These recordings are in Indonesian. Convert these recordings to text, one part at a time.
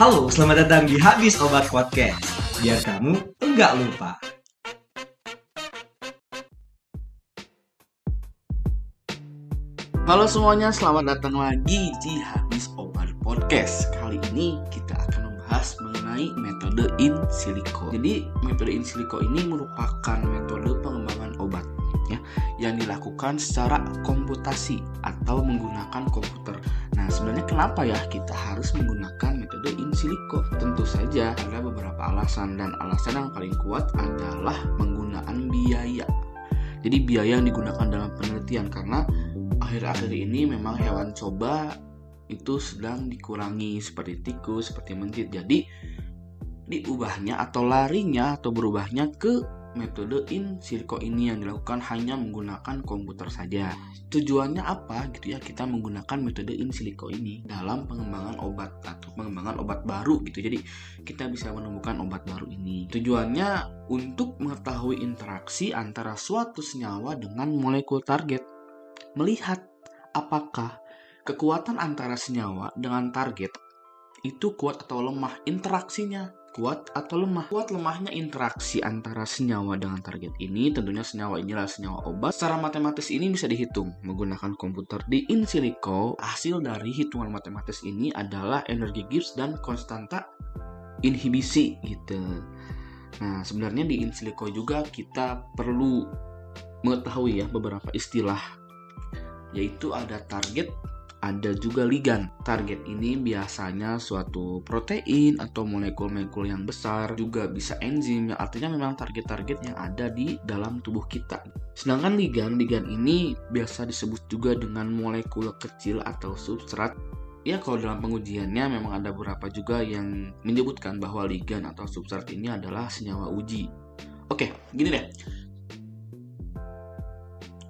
Halo, selamat datang di Habis Obat Podcast. Biar kamu enggak lupa. Halo semuanya, selamat datang lagi di Habis Obat Podcast. Kali ini kita akan membahas mengenai metode in silico. Jadi, metode in silico ini merupakan metode pengembangan obat ya yang dilakukan secara komputasi atau menggunakan komputer. Nah, sebenarnya kenapa ya kita harus menggunakan metode in silico? Tentu saja ada beberapa alasan dan alasan yang paling kuat adalah penggunaan biaya. Jadi biaya yang digunakan dalam penelitian karena akhir-akhir ini memang hewan coba itu sedang dikurangi seperti tikus, seperti mencit. Jadi diubahnya atau larinya atau berubahnya ke metode in silico ini yang dilakukan hanya menggunakan komputer saja. Tujuannya apa gitu ya kita menggunakan metode in silico ini dalam pengembangan obat atau pengembangan obat baru gitu. Jadi kita bisa menemukan obat baru ini. Tujuannya untuk mengetahui interaksi antara suatu senyawa dengan molekul target. Melihat apakah kekuatan antara senyawa dengan target itu kuat atau lemah interaksinya kuat atau lemah. Kuat lemahnya interaksi antara senyawa dengan target ini, tentunya senyawa inilah senyawa obat. Secara matematis ini bisa dihitung menggunakan komputer di in silico. Hasil dari hitungan matematis ini adalah energi Gibbs dan konstanta inhibisi gitu. Nah, sebenarnya di in silico juga kita perlu mengetahui ya beberapa istilah yaitu ada target, ada juga ligan. Target ini biasanya suatu protein atau molekul-molekul yang besar, juga bisa enzim yang artinya memang target-target yang ada di dalam tubuh kita. Sedangkan ligan, ligan ini biasa disebut juga dengan molekul kecil atau substrat. Ya kalau dalam pengujiannya memang ada beberapa juga yang menyebutkan bahwa ligan atau substrat ini adalah senyawa uji. Oke, gini deh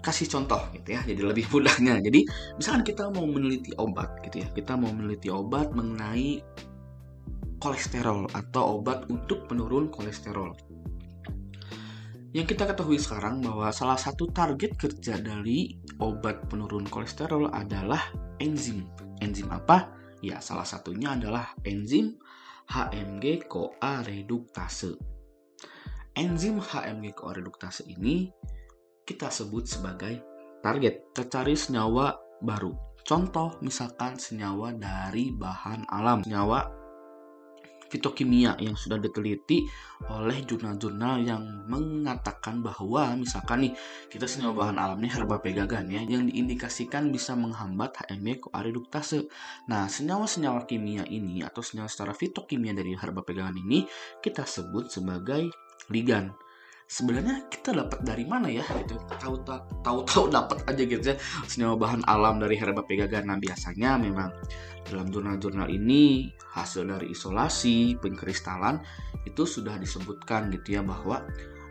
kasih contoh gitu ya jadi lebih mudahnya. Jadi misalkan kita mau meneliti obat gitu ya kita mau meneliti obat mengenai kolesterol atau obat untuk penurun kolesterol. Yang kita ketahui sekarang bahwa salah satu target kerja dari obat penurun kolesterol adalah enzim. Enzim apa? Ya salah satunya adalah enzim HMG CoA reduktase enzim HMG CoA reduktase ini kita sebut sebagai target tercari senyawa baru. Contoh misalkan senyawa dari bahan alam, senyawa fitokimia yang sudah diteliti oleh jurnal-jurnal yang mengatakan bahwa misalkan nih kita senyawa bahan alam nih herba pegagan ya yang diindikasikan bisa menghambat HMB CoA reduktase. Nah, senyawa-senyawa kimia ini atau senyawa secara fitokimia dari herba pegangan ini kita sebut sebagai ligan sebenarnya kita dapat dari mana ya gitu tahu tahu tahu dapat aja gitu ya senyawa bahan alam dari herba pegagan nah biasanya memang dalam jurnal-jurnal ini hasil dari isolasi pengkristalan itu sudah disebutkan gitu ya bahwa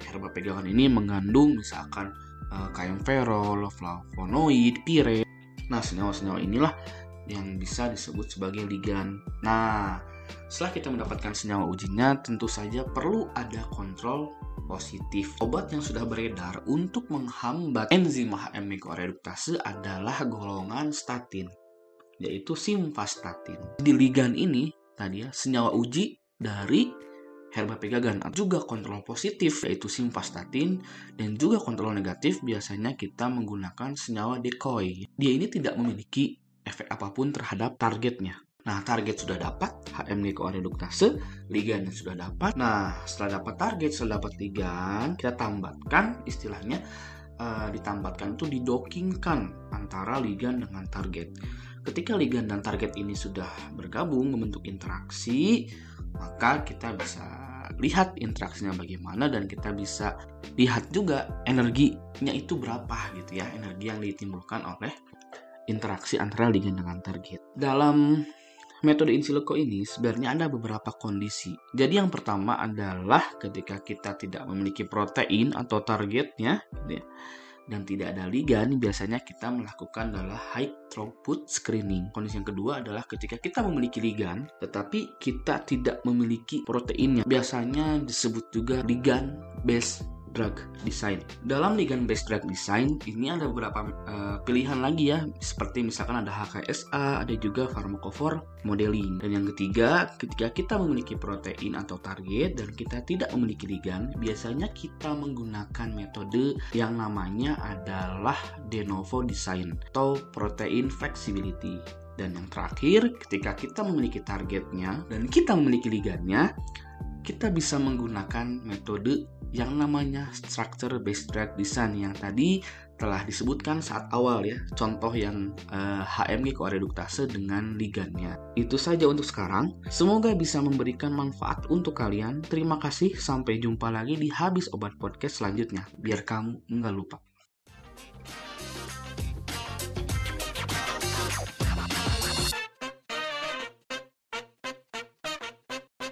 herba pegangan ini mengandung misalkan uh, kaempferol, flavonoid, pire. Nah, senyawa-senyawa inilah yang bisa disebut sebagai ligan. Nah, setelah kita mendapatkan senyawa ujinya, tentu saja perlu ada kontrol positif. Obat yang sudah beredar untuk menghambat enzim HMB reduktase adalah golongan statin, yaitu simvastatin. Di ligan ini tadi ya senyawa uji dari herba pegagan juga kontrol positif yaitu simvastatin dan juga kontrol negatif biasanya kita menggunakan senyawa decoy. Dia ini tidak memiliki efek apa pun terhadap targetnya. Nah, target sudah dapat, HMG reduktase, ligan sudah dapat. Nah, setelah dapat target, setelah dapat ligan, kita tambahkan istilahnya uh, ditambahkan itu didokingkan antara ligan dengan target. Ketika ligan dan target ini sudah bergabung membentuk interaksi, maka kita bisa lihat interaksinya bagaimana dan kita bisa lihat juga energinya itu berapa gitu ya, energi yang ditimbulkan oleh interaksi antara ligan dengan target. Dalam metode in silico ini sebenarnya ada beberapa kondisi. Jadi yang pertama adalah ketika kita tidak memiliki protein atau targetnya gitu ya, dan tidak ada ligan, biasanya kita melakukan adalah high throughput screening. Kondisi yang kedua adalah ketika kita memiliki ligan, tetapi kita tidak memiliki proteinnya. Biasanya disebut juga ligan based drug design. Dalam ligand based drug design ini ada beberapa uh, pilihan lagi ya, seperti misalkan ada HKSA, ada juga pharmacophore modeling. Dan yang ketiga, ketika kita memiliki protein atau target dan kita tidak memiliki ligand, biasanya kita menggunakan metode yang namanya adalah de novo design atau protein flexibility. Dan yang terakhir, ketika kita memiliki targetnya dan kita memiliki ligandnya, kita bisa menggunakan metode yang namanya structure based drug design yang tadi telah disebutkan saat awal ya. Contoh yang uh, HMG koreduktase dengan ligandnya itu saja untuk sekarang. Semoga bisa memberikan manfaat untuk kalian. Terima kasih. Sampai jumpa lagi di habis obat podcast selanjutnya. Biar kamu nggak lupa